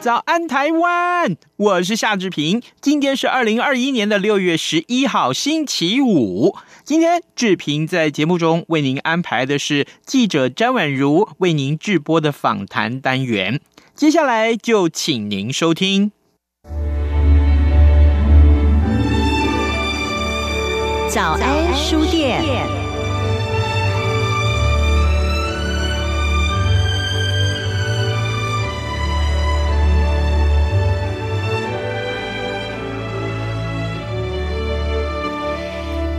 早安台湾，我是夏志平。今天是二零二一年的六月十一号，星期五。今天志平在节目中为您安排的是记者詹婉如为您直播的访谈单元。接下来就请您收听。早安书店。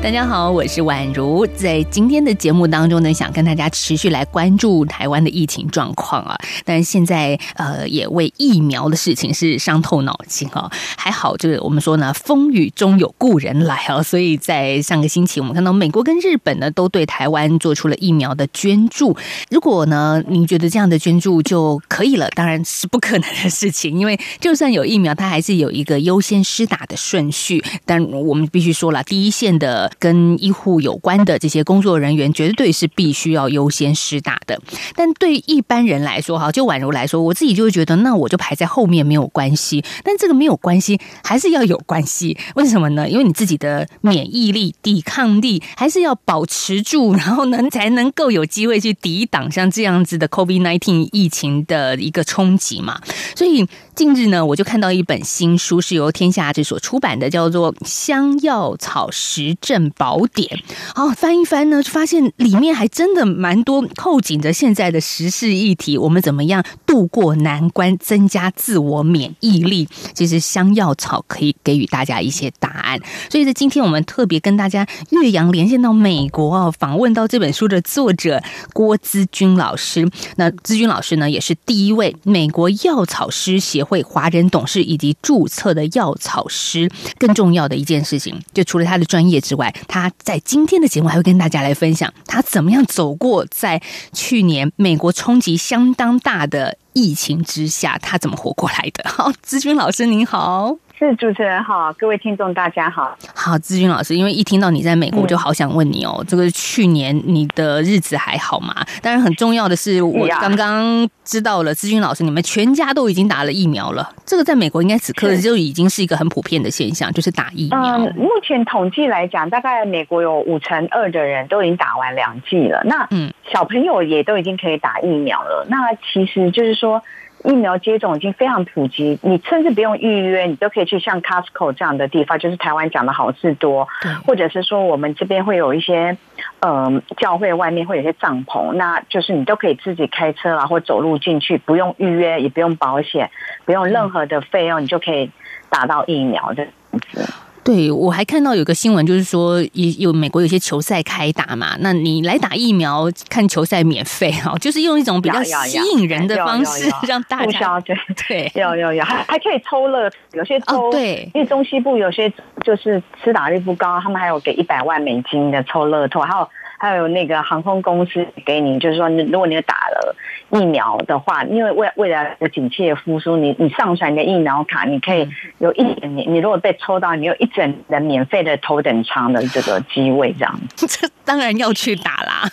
大家好，我是婉如。在今天的节目当中呢，想跟大家持续来关注台湾的疫情状况啊。但是现在呃，也为疫苗的事情是伤透脑筋啊。还好，就是我们说呢，风雨中有故人来哦。所以在上个星期，我们看到美国跟日本呢，都对台湾做出了疫苗的捐助。如果呢，您觉得这样的捐助就可以了，当然是不可能的事情，因为就算有疫苗，它还是有一个优先施打的顺序。但我们必须说了，第一线的。跟医护有关的这些工作人员，绝对是必须要优先施打的。但对一般人来说，哈，就宛如来说，我自己就会觉得，那我就排在后面没有关系。但这个没有关系，还是要有关系。为什么呢？因为你自己的免疫力、抵抗力还是要保持住，然后呢，才能够有机会去抵挡像这样子的 COVID-19 疫情的一个冲击嘛。所以。近日呢，我就看到一本新书，是由天下志所出版的，叫做《香药草实证宝典》。好，翻一翻呢，就发现里面还真的蛮多扣紧着现在的时事议题。我们怎么样度过难关，增加自我免疫力？其实香药草可以给予大家一些答案。所以在今天，我们特别跟大家岳阳连线到美国啊，访问到这本书的作者郭资君老师。那资君老师呢，也是第一位美国药草师协协会华人董事以及注册的药草师，更重要的一件事情，就除了他的专业之外，他在今天的节目还会跟大家来分享他怎么样走过在去年美国冲击相当大的疫情之下，他怎么活过来的。好，咨询老师您好。是主持人好，各位听众大家好。好，志军老师，因为一听到你在美国，我就好想问你哦，嗯、这个去年你的日子还好吗？当然，很重要的是，我刚刚知道了，志军老师，你们全家都已经打了疫苗了。这个在美国应该此刻就已经是一个很普遍的现象，就是打疫苗。嗯，目前统计来讲，大概美国有五成二的人都已经打完两剂了。那嗯，小朋友也都已经可以打疫苗了。那其实就是说。疫苗接种已经非常普及，你甚至不用预约，你都可以去像 Costco 这样的地方，就是台湾讲的好事多，或者是说我们这边会有一些，呃，教会外面会有一些帐篷，那就是你都可以自己开车啦，或走路进去，不用预约，也不用保险，不用任何的费用，你就可以打到疫苗的样子。对，我还看到有个新闻，就是说也有美国有些球赛开打嘛，那你来打疫苗看球赛免费哈，就是用一种比较吸引人的方式 让大家对对，有有有，还还可以抽乐，有些抽、哦、对，因为中西部有些就是吃打率不高，他们还有给一百万美金的抽乐透，还有还有那个航空公司给你，就是说如果你打了。疫苗的话，因为为为了紧急复苏，你你上传的疫苗卡，你可以有一整年，你如果被抽到，你有一整的免费的头等舱的这个机位，这样。这当然要去打啦。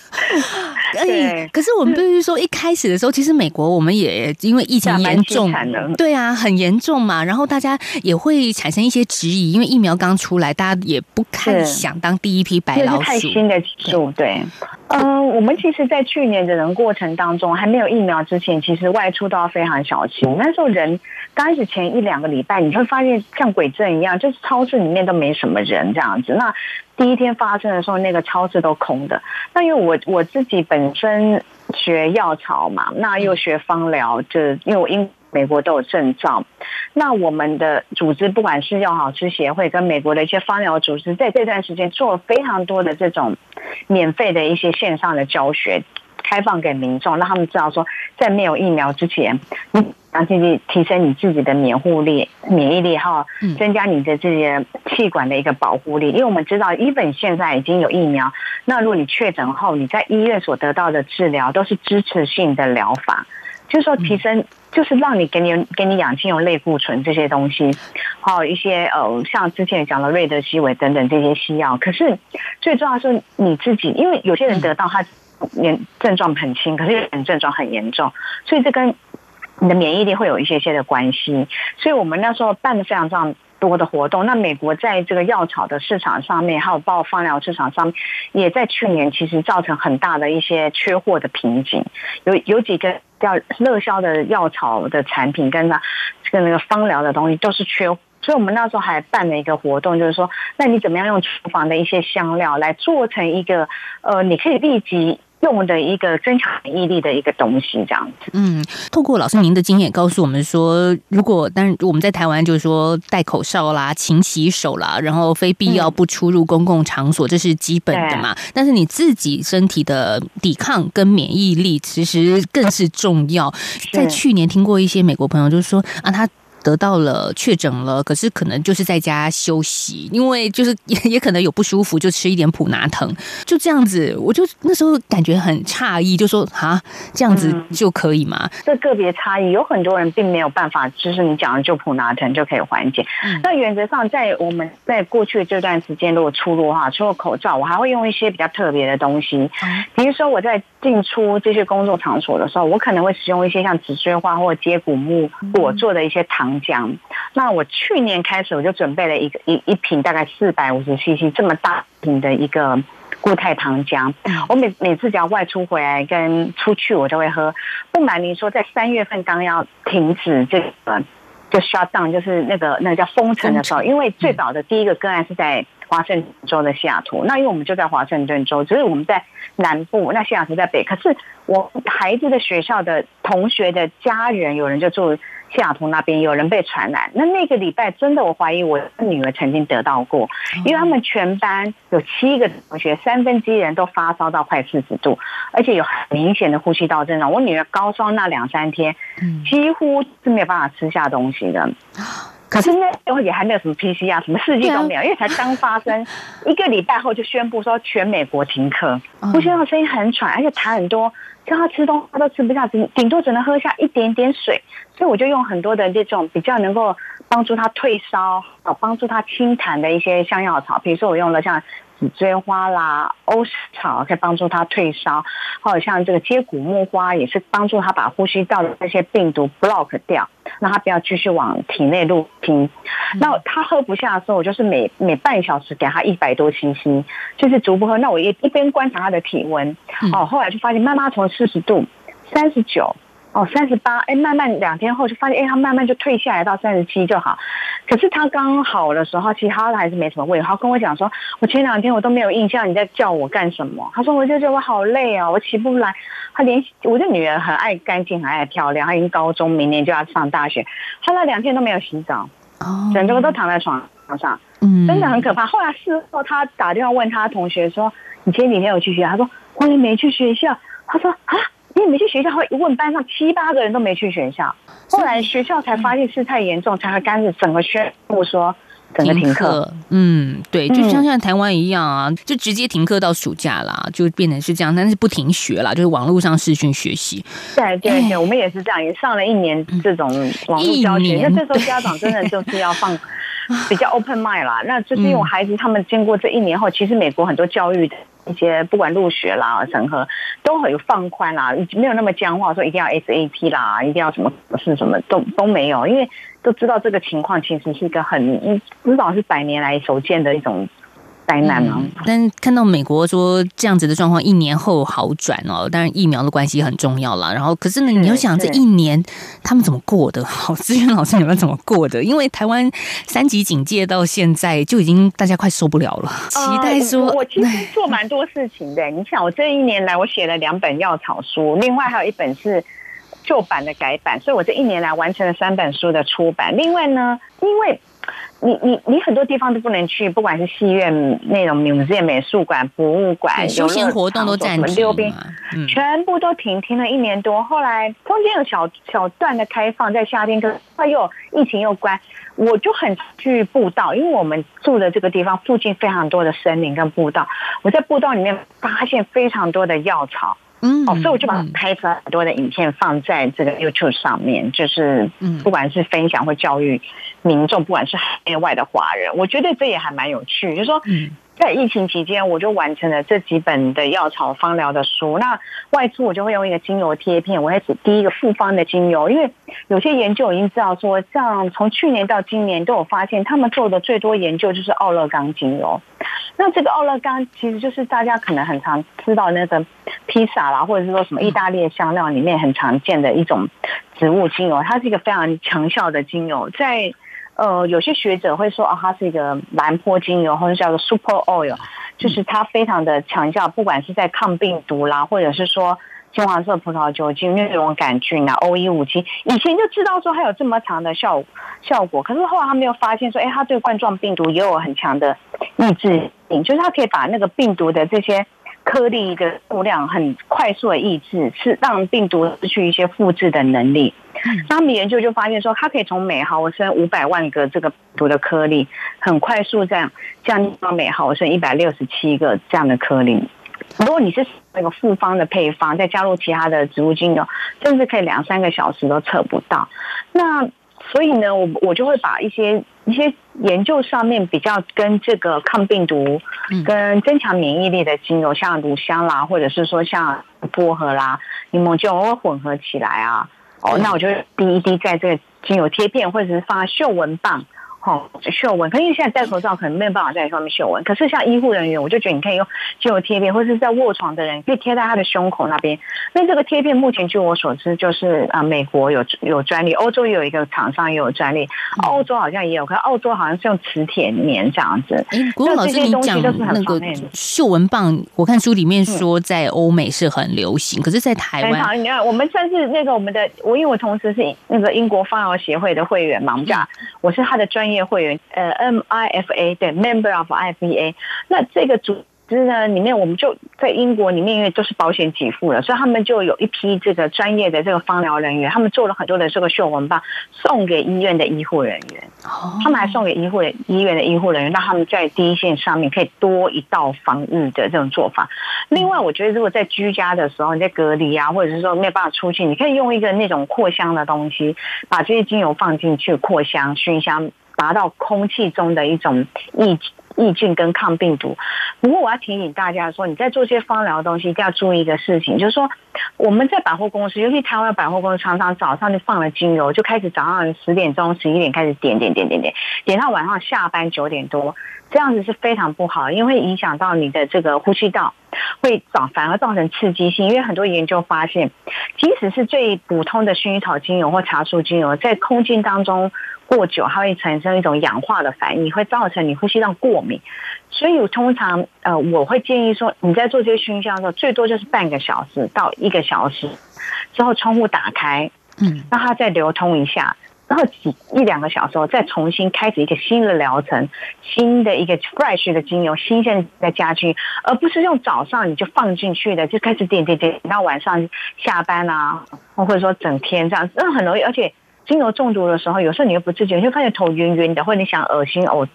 对，可是我们必须说，一开始的时候，其实美国我们也因为疫情严重，对啊，很严重嘛，然后大家也会产生一些质疑，因为疫苗刚出来，大家也不太想当第一批白老鼠。太新的技术，对。嗯，我们其实，在去年的人过程当中，还没有疫苗之前，其实外出都要非常小心。那时候人刚开始前一两个礼拜，你会发现像鬼镇一样，就是超市里面都没什么人这样子。那第一天发生的时候，那个超市都空的。那因为我我自己本身学药草嘛，那又学芳疗，就因为我英美国都有证照。那我们的组织，不管是药好吃协会跟美国的一些芳疗组织，在这段时间做了非常多的这种免费的一些线上的教学，开放给民众，让他们知道说，在没有疫苗之前，你让自己提升你自己的免护力、免疫力哈，增加你的这些气管的一个保护力。因为我们知道，日本现在已经有疫苗，那如果你确诊后，你在医院所得到的治疗都是支持性的疗法。就是说，提升就是让你给你给你氧气用类固醇这些东西，还有一些呃，像之前讲的瑞德西韦等等这些西药。可是最重要的是你自己，因为有些人得到他症症状很轻，可是有人症状很严重，所以这跟你的免疫力会有一些些的关系。所以我们那时候办的非常非常多的活动。那美国在这个药草的市场上面，还有包括放疗市场上，也在去年其实造成很大的一些缺货的瓶颈，有有几个。要热销的药草的产品，跟它跟那个芳疗的东西都是缺，所以我们那时候还办了一个活动，就是说，那你怎么样用厨房的一些香料来做成一个呃，你可以立即。用的一个增强免疫力的一个东西，这样子。嗯，透过老师您的经验告诉我们说，如果但是我们在台湾就是说戴口罩啦、勤洗手啦，然后非必要不出入公共场所，嗯、这是基本的嘛。但是你自己身体的抵抗跟免疫力其实更是重要。在去年听过一些美国朋友就是说啊，他。得到了确诊了，可是可能就是在家休息，因为就是也 也可能有不舒服，就吃一点普拿疼，就这样子。我就那时候感觉很诧异，就说啊，这样子就可以吗？这个别差异，有很多人并没有办法，就是你讲的就普拿疼就可以缓解。嗯、那原则上，在我们在过去这段时间，如果出入哈，除了口罩，我还会用一些比较特别的东西，比如说我在进出这些工作场所的时候，我可能会使用一些像紫锥花或接骨木我做的一些糖。讲，那我去年开始我就准备了一个一一瓶大概四百五十 CC 这么大瓶的一个固态糖浆。我每每次只要外出回来跟出去，我都会喝。不瞒您说，在三月份刚要停止这个就 shut down，就是那个那个叫封城的时候，因为最早的第一个个案是在华盛顿州的西雅图，那因为我们就在华盛顿州，只是我们在南部，那西雅图在北。可是我孩子的学校的同学的家人有人就住。西雅图那边有人被传染，那那个礼拜真的，我怀疑我女儿曾经得到过，因为他们全班有七个同学，三分之一人都发烧到快四十度，而且有很明显的呼吸道症状。我女儿高烧那两三天，几乎是没有办法吃下东西的。可是那时候也还没有什么 PCR，什么事迹都没有，因为才刚发生一个礼拜后就宣布说全美国停课，呼吸道声音很喘，而且痰很多。叫他吃东西他都吃不下，顶顶多只能喝下一点点水，所以我就用很多的这种比较能够帮助他退烧、好帮助他清痰的一些香药草，比如说我用了像。紫锥花啦，欧石草可以帮助他退烧，还有像这个接骨木花也是帮助他把呼吸道的那些病毒 block 掉，让他不要继续往体内入侵。那他喝不下的时候，我就是每每半小时给他一百多 cc，就是逐步喝。那我一一边观察他的体温，哦，后来就发现妈妈从四十度、三十九。哦，三十八，哎，慢慢两天后就发现，哎，他慢慢就退下来到三十七就好。可是他刚好的时候，其他的还是没什么味。他跟我讲说，我前两天我都没有印象你在叫我干什么。他说，我就觉得我好累啊，我起不来。他连我的女儿很爱干净，很爱漂亮，她已经高中，明年就要上大学。他那两天都没有洗澡，哦，整个都躺在床上，嗯，真的很可怕。后来事后他打电话问他同学说，你前几天有去学校？他说我也没去学校。他说啊。因为没去学校，会一问班上七八个人都没去学校。后来学校才发现事态严重，才会干脆整个宣布说整个停课。嗯，对，就像像台湾一样啊，就直接停课到暑假啦，就变成是这样，但是不停学啦，就是网络上视讯学习。对对对，我们也是这样，也上了一年这种网络教学。那这时候家长真的就是要放 比较 open mind 啦。那就是因为孩子他们经过这一年后，其实美国很多教育的。一些不管入学啦、审核都很放宽啦，没有那么僵化，说一定要 SAP 啦，一定要什么是什么都都没有，因为都知道这个情况其实是一个很至少是百年来首见的一种。灾难啊、嗯！但看到美国说这样子的状况一年后好转哦，当然疫苗的关系很重要啦。然后，可是呢，你要想这一年他们怎么过的？好，资源老师你们怎么过的？因为台湾三级警戒到现在就已经大家快受不了了。期待说，呃、我其实做蛮多事情的。你想，我这一年来我写了两本药草书，另外还有一本是。旧版的改版，所以我这一年来完成了三本书的出版。另外呢，因为你你你很多地方都不能去，不管是戏院那种 museum 美术馆、博物馆，休闲活动都暂停，溜冰，全部都停，停了一年多。后来中间有小小段的开放，在夏天，可是又疫情又关，我就很去步道，因为我们住的这个地方附近非常多的森林跟步道，我在步道里面发现非常多的药草。嗯，哦，所以我就把拍出来很多的影片放在这个 YouTube 上面，就是，不管是分享或教育民众，不管是海内外的华人，我觉得这也还蛮有趣，就是说，在疫情期间，我就完成了这几本的药草芳疗的书。那外出我就会用一个精油贴片，我会指第一个复方的精油，因为有些研究已经知道说，像从去年到今年都有发现，他们做的最多研究就是奥勒冈精油。那这个奥勒冈其实就是大家可能很常知道那个披萨啦，或者是说什么意大利香料里面很常见的一种植物精油，它是一个非常强效的精油，在。呃，有些学者会说啊，它是一个蓝波精油，或者叫做 super oil，就是它非常的强效，不管是在抗病毒啦，或者是说金黄色葡萄球菌、疟疾杆菌啊、O 一五七，以前就知道说它有这么强的效效果，可是后来他没有发现说，哎，它对冠状病毒也有很强的抑制性，就是它可以把那个病毒的这些。颗粒的数量很快速的抑制，是让病毒失去一些复制的能力。那他们研究就发现说，它可以从每毫升五百万个这个毒的颗粒，很快速这样降低到每毫升一百六十七个这样的颗粒。如果你是那个复方的配方，再加入其他的植物精油，甚至可以两三个小时都测不到。那所以呢，我我就会把一些一些研究上面比较跟这个抗病毒、跟增强免疫力的精油，像乳香啦，或者是说像薄荷啦、柠檬精油，我会混合起来啊。哦，那我就滴一滴在这个精油贴片，或者是放在嗅闻棒。哦，嗅闻，可因为现在戴口罩，可能没有办法在上面嗅闻。可是像医护人员，我就觉得你可以用精油贴片，或者是在卧床的人可以贴在他的胸口那边。那这个贴片目前据我所知，就是啊，美国有有专利，欧洲也有一个厂商也有专利，欧洲好像也有，可是澳洲好像是用磁铁粘这样子。哎，不过老师你讲那个嗅闻棒，我看书里面说在欧美是很流行，可是，在台湾，你看我们算是那个我们的，我因为我同时是那个英国芳疗协会的会员嘛，我们讲我是他的专业。会员呃，MIFA 对，Member of IFA，那这个组织呢里面，我们就在英国里面，因为都是保险给付的，所以他们就有一批这个专业的这个芳疗人员，他们做了很多的这个嗅闻棒，送给医院的医护人员。他们还送给医护医院的医护人员，让他们在第一线上面可以多一道防御的这种做法。另外，我觉得如果在居家的时候，你在隔离啊，或者是说没有办法出去，你可以用一个那种扩香的东西，把这些精油放进去扩香、熏香。达到空气中的一种抑抑菌跟抗病毒。不过我要提醒大家说，你在做这些芳疗的东西，一定要注意一个事情，就是说我们在百货公司，尤其台湾百货公司，常常早上就放了精油，就开始早上十点钟、十一点开始点点点点点，点到晚上下班九点多，这样子是非常不好，因为影响到你的这个呼吸道，会造反而造成刺激性。因为很多研究发现，即使是最普通的薰衣草精油或茶树精油，在空气当中。过久，它会产生一种氧化的反应，会造成你呼吸道过敏。所以通常呃，我会建议说，你在做这些熏香的时候，最多就是半个小时到一个小时之后，窗户打开，嗯，让它再流通一下，然后几一两个小时后再重新开始一个新的疗程，新的一个 fresh 的精油，新鲜的加进，而不是用早上你就放进去的，就开始点点点，到晚上下班啊，或者说整天这样，那很容易，而且。精油中毒的时候，有时候你又不自觉，你就发现头晕晕的，或者你想恶心呕，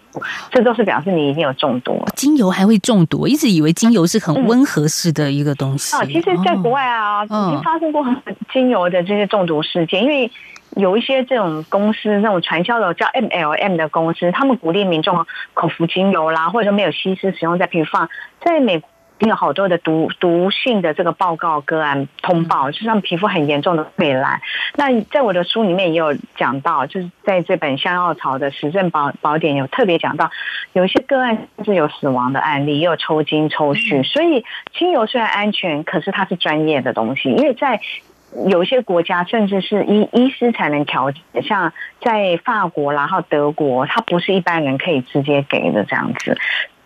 这都是表示你已经有中毒。精油还会中毒？我一直以为精油是很温和式的一个东西。啊、嗯，其实，在国外啊，哦、已经发生过很精油的这些中毒事件，因为有一些这种公司，那种传销的叫 MLM 的公司，他们鼓励民众口服精油啦，或者说没有稀释使用，在比如放在美国。有好多的毒毒性的这个报告个案通报，就是让皮肤很严重的溃烂。那在我的书里面也有讲到，就是在这本香药草的实证宝宝典有特别讲到，有一些个案是有死亡的案例，也有抽筋抽血。所以精油虽然安全，可是它是专业的东西，因为在有一些国家甚至是医医师才能调，像在法国然后德国，它不是一般人可以直接给的这样子。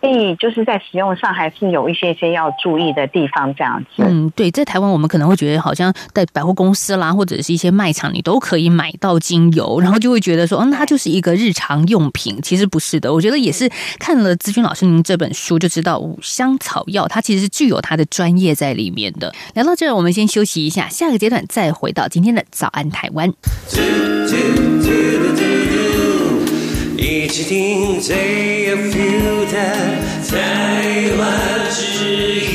所以就是在使用上还是有一些些要注意的地方，这样子。嗯，对，在台湾我们可能会觉得好像在百货公司啦，或者是一些卖场，你都可以买到精油，然后就会觉得说，嗯，它就是一个日常用品。其实不是的，我觉得也是看了姿君老师您这本书就知道，五香草药它其实是具有它的专业在里面的。聊到这儿，我们先休息一下，下个阶段再回到今天的早安台湾。一起听最有 feel 的台湾之音。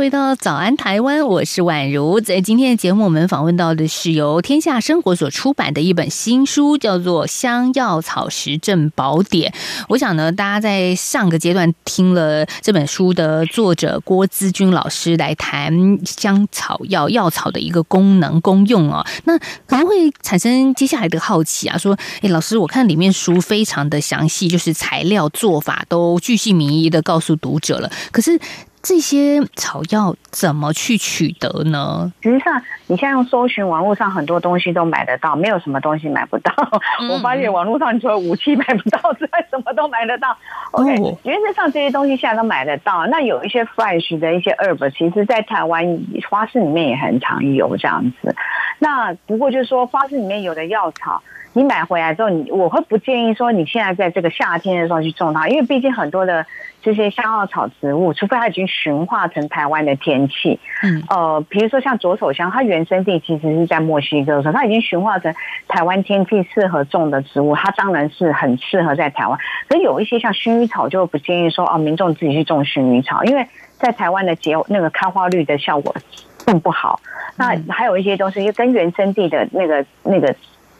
回到早安台湾，我是宛如。在今天的节目，我们访问到的是由天下生活所出版的一本新书，叫做《香药草实证宝典》。我想呢，大家在上个阶段听了这本书的作者郭资君老师来谈香草药药草的一个功能功用哦，那可能会产生接下来的好奇啊，说：哎，老师，我看里面书非常的详细，就是材料做法都巨细靡遗的告诉读者了，可是。这些草药怎么去取得呢？实际上，你现在用搜寻网络上很多东西都买得到，没有什么东西买不到。嗯、我发现网络上除了武器买不到之外，什么都买得到。OK，哦、原则上这些东西现在都买得到。那有一些 fresh 的一些 herb，其实在台湾花市里面也很常有这样子。那不过就是说，花市里面有的药草。你买回来之后，你我会不建议说你现在在这个夏天的时候去种它，因为毕竟很多的这些香药草植物，除非它已经驯化成台湾的天气，嗯，呃，比如说像左手香，它原生地其实是在墨西哥，它已经驯化成台湾天气适合种的植物，它当然是很适合在台湾。可是有一些像薰衣草，就不建议说哦，民众自己去种薰衣草，因为在台湾的结那个开花率的效果并不好。那还有一些都是因为跟原生地的那个那个。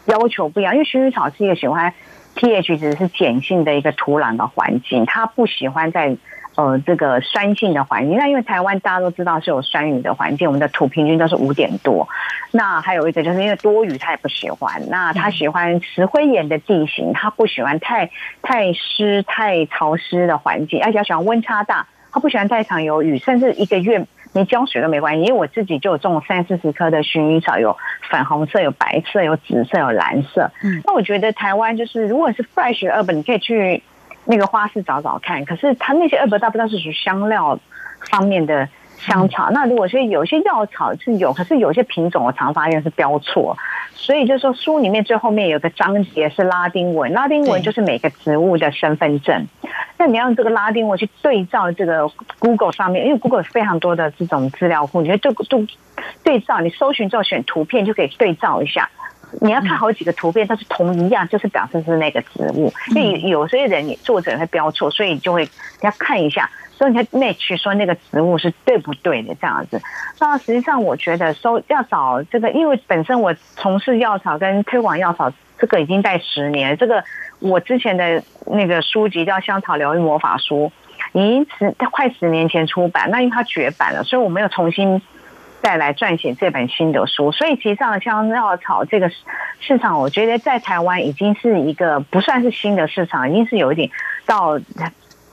要求不一样，因为薰衣草是一个喜欢 pH 值是碱性的一个土壤的环境，它不喜欢在呃这个酸性的环境。那因为台湾大家都知道是有酸雨的环境，我们的土平均都是五点多。那还有一个就是因为多雨，它也不喜欢。那它喜欢石灰岩的地形，它不喜欢太太湿、太潮湿的环境，而且喜欢温差大，它不喜欢太常有雨，甚至一个月。没浇水都没关系，因为我自己就有种三四十棵的薰衣草，有粉红色、有白色、有紫色、有蓝色。嗯，那我觉得台湾就是，如果是 fresh herb，你可以去那个花市找找看。可是它那些 herb 大部分是属于香料方面的香草。嗯、那如果是有些药草是有，可是有些品种我常发现是标错。所以就是说，书里面最后面有个章节是拉丁文，拉丁文就是每个植物的身份证。那你要用这个拉丁文去对照这个 Google 上面，因为 Google 有非常多的这种资料库，你就对对对照，你搜寻之后选图片就可以对照一下。你要看好几个图片它是同一样，就是表示是那个植物。因为有些人你作者会标错，所以就会要看一下。所以你才 match 说那个植物是对不对的这样子。那实际上我觉得收要找这个，因为本身我从事药草跟推广药草这个已经在十年。这个我之前的那个书籍叫《香草疗愈魔法书》，已经十快十年前出版。那因为它绝版了，所以我没有重新再来撰写这本新的书。所以其实上香药草这个市场，我觉得在台湾已经是一个不算是新的市场，已经是有一点到。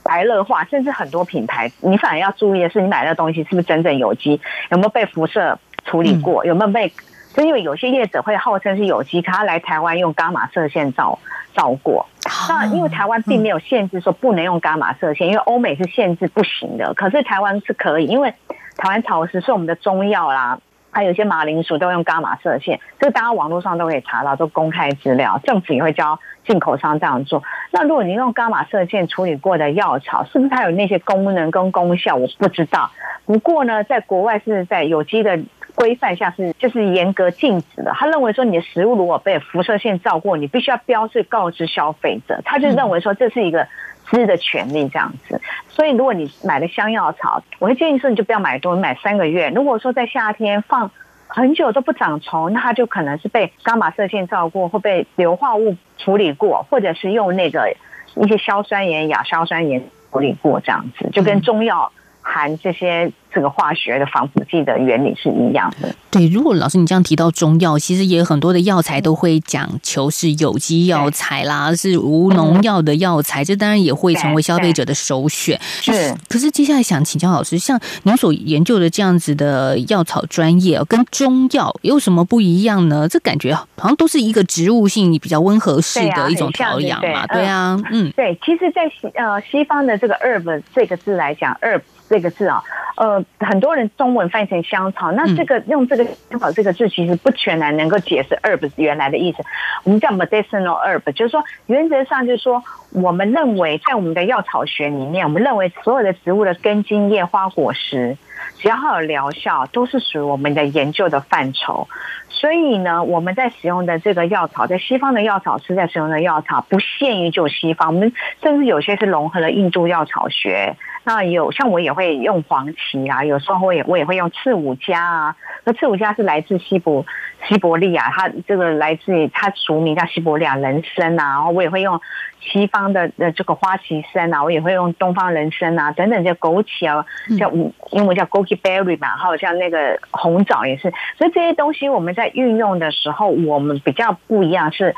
白热化，甚至很多品牌，你反而要注意的是，你买的东西是不是真正有机，有没有被辐射处理过，有没有被？就因为有些业者会号称是有机，他来台湾用伽马射线照照过。那因为台湾并没有限制说不能用伽马射线，因为欧美是限制不行的，可是台湾是可以，因为台湾潮湿，所以我们的中药啦。还有一些马铃薯都用伽马射线，这个大家网络上都可以查到，都公开资料。政府也会教进口商这样做。那如果你用伽马射线处理过的药草，是不是它有那些功能跟功效？我不知道。不过呢，在国外是在有机的规范下是就是严格禁止的。他认为说，你的食物如果被辐射线照过，你必须要标示告知消费者。他就认为说，这是一个。知的权利这样子，所以如果你买了香药草，我会建议说你就不要买多，你买三个月。如果说在夏天放很久都不长虫，那它就可能是被伽马射线照过，或被硫化物处理过，或者是用那个一些硝酸盐、亚硝酸盐处理过这样子，就跟中药含这些这个化学的防腐剂的原理是一样的。对，如果老师你这样提到中药，其实也有很多的药材都会讲求是有机药材啦，是无农药的药材，这当然也会成为消费者的首选。是，可是接下来想请教老师，像您所研究的这样子的药草专业，跟中药有什么不一样呢？这感觉好像都是一个植物性比较温和式的一种调养嘛，对啊，嗯，对，其实，在西呃西方的这个 herb 这个字来讲，herb 这个字啊，呃，很多人中文翻译成香草，那这个用这个香草这个字，其实不全然能够解释 herb 原来的意思。我们叫 medicinal herb，就是说原则上就是说，我们认为在我们的药草学里面，我们认为所有的植物的根茎叶花果实，只要它有疗效，都是属于我们的研究的范畴。所以呢，我们在使用的这个药草，在西方的药草师在使用的药草，不限于就西方，我们甚至有些是融合了印度药草学。那有像我也会用黄芪啊，有时候我也我也会用刺五加啊。那刺五加是来自西部西伯利亚，它这个来自于它俗名叫西伯利亚人参啊。然后我也会用西方的呃这个花旗参啊，我也会用东方人参啊等等，叫枸杞啊，叫英文叫 Goji berry 嘛，还有像那个红枣也是。所以这些东西我们在运用的时候，我们比较不一样是。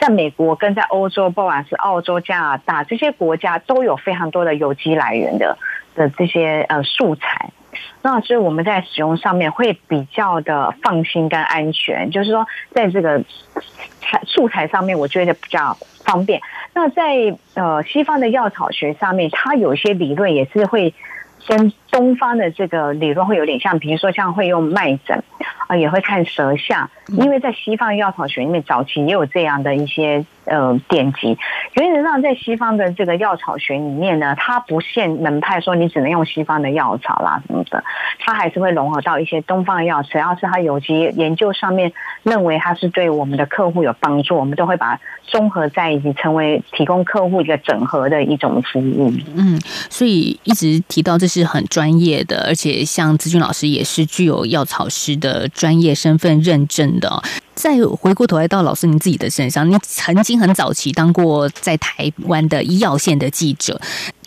在美国跟在欧洲，不管是澳洲、加拿大这些国家，都有非常多的有机来源的的这些呃素材，那所以我们在使用上面会比较的放心跟安全，就是说在这个材素材上面，我觉得比较方便。那在呃西方的药草学上面，它有些理论也是会跟东方的这个理论会有点像，比如说像会用脉诊啊，也会看舌象。因为在西方药草学里面，早期也有这样的一些呃典籍。原则上，在西方的这个药草学里面呢，它不限门派，说你只能用西方的药草啦什么的，它还是会融合到一些东方的药。只要是它有机研究上面认为它是对我们的客户有帮助，我们都会把它综合在一起，成为提供客户一个整合的一种服务。嗯，所以一直提到这是很专业的，而且像姿君老师也是具有药草师的专业身份认证的。再回过头来到老师您自己的身上，您曾经很早期当过在台湾的医药线的记者，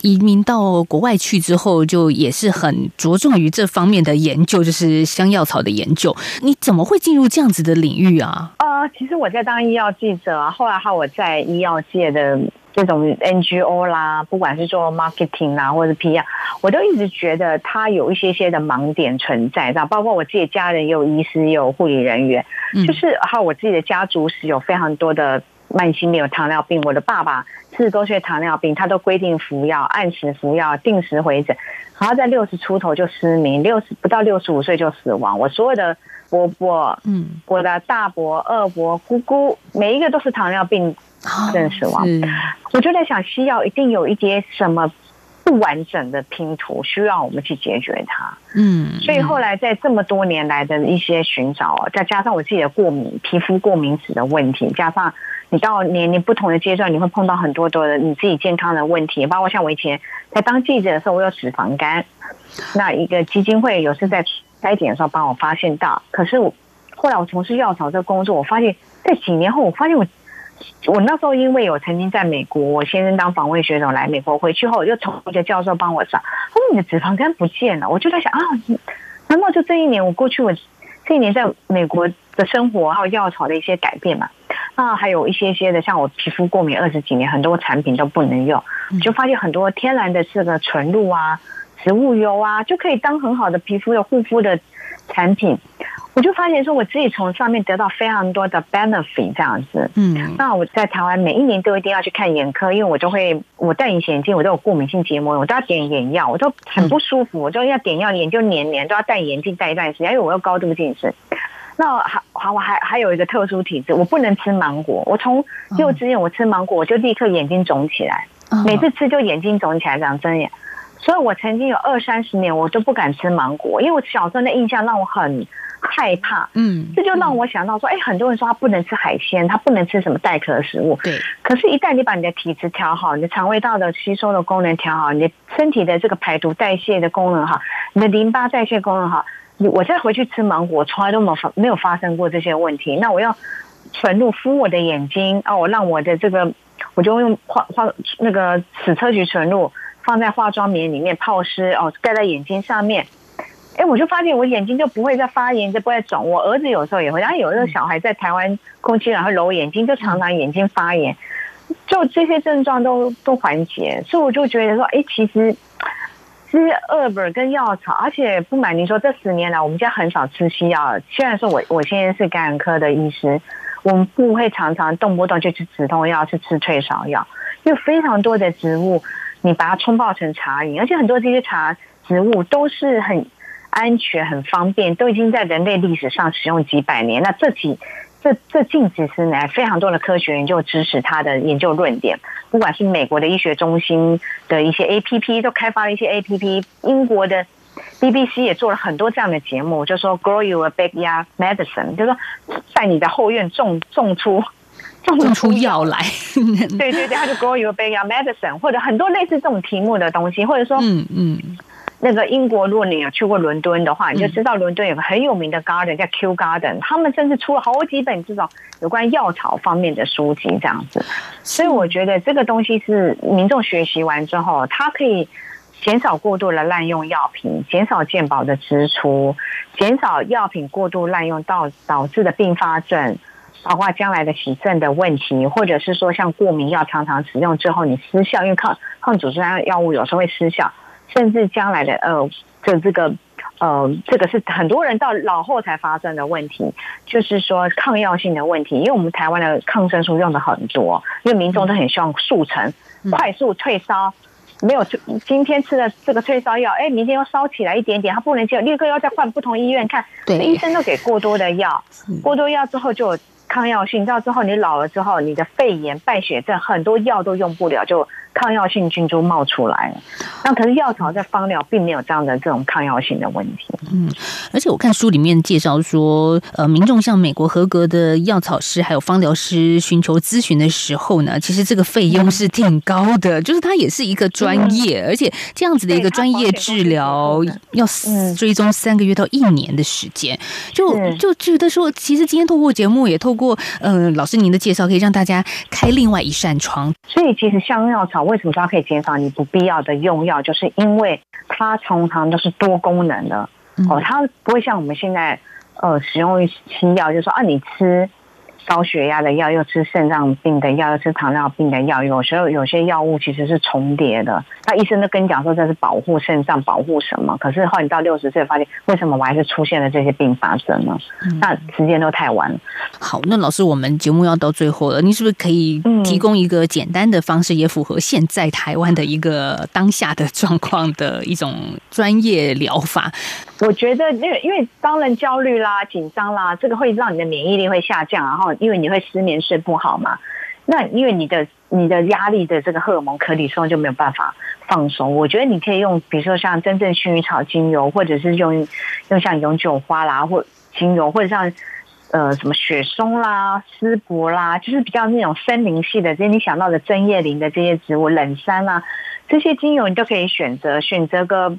移民到国外去之后，就也是很着重于这方面的研究，就是香药草的研究。你怎么会进入这样子的领域啊？呃，其实我在当医药记者啊，后来哈我在医药界的。这种 NGO 啦，不管是做 marketing 啦，或者 PR，我都一直觉得它有一些些的盲点存在，包括我自己的家人也有医师，也有护理人员，就是还有我自己的家族史有非常多的慢性病，有糖尿病。我的爸爸四十多岁糖尿病，他都规定服药，按时服药，定时回诊，然后在六十出头就失明，六十不到六十五岁就死亡。我所有的伯伯，嗯，我的大伯、二伯、姑姑，每一个都是糖尿病。真死亡，我就在想，西药一定有一些什么不完整的拼图，需要我们去解决它。嗯，所以后来在这么多年来的一些寻找，再加上我自己的过敏、皮肤过敏史的问题，加上你到年龄不同的阶段，你会碰到很多多的你自己健康的问题，包括像我以前在当记者的时候，我有脂肪肝，那一个基金会有时在筛检的时候帮我发现到，可是我后来我从事药草这个工作，我发现，在几年后，我发现我。我那时候因为有曾经在美国，我先生当防卫学者来美国，回去后又从一个教授帮我找，他说你的脂肪肝不见了，我就在想啊，难道就这一年我过去我这一年在美国的生活还有药草的一些改变嘛？那还有一些些的，像我皮肤过敏二十几年，很多产品都不能用，就发现很多天然的这个纯露啊、植物油啊，就可以当很好的皮肤的护肤的产品。我就发现说，我自己从上面得到非常多的 benefit 这样子。嗯，那我在台湾每一年都一定要去看眼科，因为我就会我戴隐形眼镜，我都有过敏性结膜，我都要点眼药，我都很不舒服，我就要点药，眼就黏黏，都要戴眼镜戴一段时间，因为我有高度近视。那还还我还还有一个特殊体质，我不能吃芒果。我从幼稚园我吃芒果，我就立刻眼睛肿起来，每次吃就眼睛肿起来，长针眼。所以我曾经有二三十年我都不敢吃芒果，因为我小时候的印象让我很。害怕，嗯，这就让我想到说，哎，很多人说他不能吃海鲜，他不能吃什么带壳的食物，对。可是，一旦你把你的体质调好，你的肠胃道的吸收的功能调好，你的身体的这个排毒代谢的功能好，你的淋巴代谢功能好，你我再回去吃芒果，从来都没有发没有发生过这些问题。那我要纯露敷我的眼睛，哦，我让我的这个，我就用化化那个矢车菊纯露放在化妆棉里面泡湿哦，盖在眼睛上面。哎，我就发现我眼睛就不会再发炎，就不会肿。我儿子有时候也会，然后有的小孩在台湾空气然后揉眼睛，就常常眼睛发炎，就这些症状都都缓解。所以我就觉得说，哎，其实这些 herb 跟药草，而且不瞒您说，这十年来我们家很少吃西药。虽然说我我现在是感染科的医师，我们不会常常动不动就吃止痛药，去吃退烧药，因为非常多的植物，你把它冲泡成茶饮，而且很多这些茶植物都是很。安全很方便，都已经在人类历史上使用几百年。那这几这这近几十年，非常多的科学研究支持他的研究论点。不管是美国的医学中心的一些 APP，都开发了一些 APP。英国的 BBC 也做了很多这样的节目，就说 “Grow your backyard medicine”，就说在你的后院种种出种出药来。对对对，他就 “Grow your backyard medicine”，或者很多类似这种题目的东西，或者说嗯嗯。嗯那个英国，如果你有去过伦敦的话，你就知道伦敦有个很有名的 garden 叫 Kew Garden，他们甚至出了好几本这种有关药草方面的书籍，这样子。所以我觉得这个东西是民众学习完之后，它可以减少过度的滥用药品，减少健保的支出，减少药品过度滥用到导致的并发症，包括将来的洗肾的问题，或者是说像过敏药常常使用之后你失效，因为抗抗组织胺药物有时候会失效。甚至将来的呃，这这个呃，这个是很多人到老后才发生的问题，就是说抗药性的问题。因为我们台湾的抗生素用的很多，因为民众都很希望速成、快速退烧，没有今天吃的这个退烧药，哎，明天又烧起来一点点，他不能接，立刻要再换不同医院看，对，医生都给过多的药，过多药之后就有抗药性，你知道之后你老了之后，你的肺炎、败血症很多药都用不了，就。抗药性菌株冒出来了，那可是药草在芳疗并没有这样的这种抗药性的问题。嗯，而且我看书里面介绍说，呃，民众向美国合格的药草师还有芳疗师寻求咨询的时候呢，其实这个费用是挺高的，就是它也是一个专业，而且这样子的一个专业治疗要追踪三个月到一年的时间，就就觉得说，其实今天透过节目也透过呃老师您的介绍，可以让大家开另外一扇窗。所以其实香药草。为什么说它可以减少你不必要的用药？就是因为它通常都是多功能的哦，它不会像我们现在呃使用西药，就是说啊，你吃。高血压的药，又吃肾脏病的药，又吃糖尿病的药，有时候有些药物其实是重叠的。那医生都跟你讲说这是保护肾脏，保护什么？可是后来你到六十岁发现，为什么我还是出现了这些并发症呢？嗯、那时间都太晚了。好，那老师，我们节目要到最后了，你是不是可以提供一个简单的方式，也符合现在台湾的一个当下的状况的一种专业疗法？我觉得，因为因为当人焦虑啦、紧张啦，这个会让你的免疫力会下降，然后因为你会失眠、睡不好嘛。那因为你的你的压力的这个荷尔蒙可里松就没有办法放松。我觉得你可以用，比如说像真正薰衣草精油，或者是用用像永久花啦，或精油，或者像呃什么雪松啦、丝柏啦，就是比较那种森林系的，这些你想到的针叶林的这些植物，冷杉啦，这些精油你都可以选择，选择个。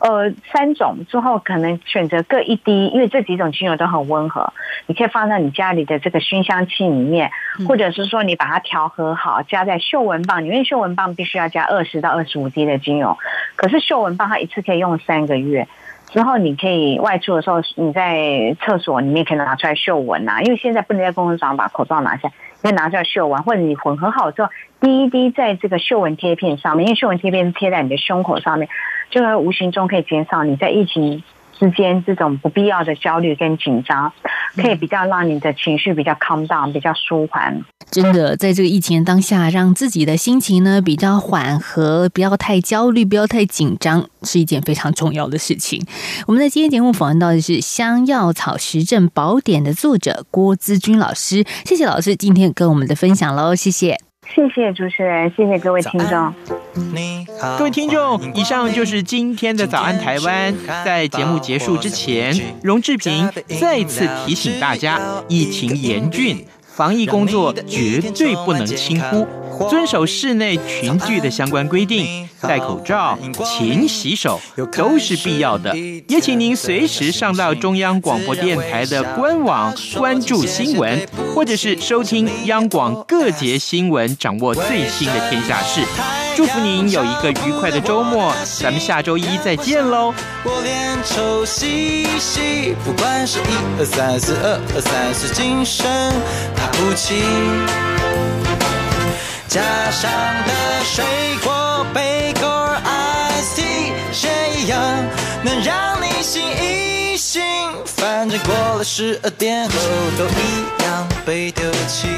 呃，三种之后可能选择各一滴，因为这几种精油都很温和，你可以放在你家里的这个熏香器里面，或者是说你把它调和好，加在嗅闻棒里面。嗅闻棒必须要加二十到二十五滴的精油，可是嗅闻棒它一次可以用三个月。之后你可以外出的时候，你在厕所里面可以拿出来嗅闻啊，因为现在不能在公共场把口罩拿下，可以拿出来嗅闻，或者你混合好之后滴一滴在这个嗅闻贴片上面，因为嗅闻贴片是贴在你的胸口上面。就会无形中可以减少你在疫情之间这种不必要的焦虑跟紧张，可以比较让你的情绪比较 calm down，比较舒缓。真的，在这个疫情当下，让自己的心情呢比较缓和，不要太焦虑，不要太紧张，是一件非常重要的事情。我们在今天节目访问到的是《香药草实证宝典》的作者郭资君老师，谢谢老师今天跟我们的分享喽，谢谢。谢谢主持人，谢谢各位听众。各位听众，以上就是今天的早安台湾。在节目结束之前，荣志平再次提醒大家：疫情严峻，防疫工作绝对不能轻忽。遵守室内群聚的相关规定，戴口罩、勤洗手都是必要的。也请您随时上到中央广播电台的官网关注新闻，或者是收听央广各节新闻，掌握最新的天下事。祝福您有一个愉快的周末，咱们下周一再见喽。我脸臭兮兮，不管是一二三四二二三四，不齐。家上的水果贝果 iced tea，谁一样能让你心一醒？反正过了十二点后都一样被丢弃。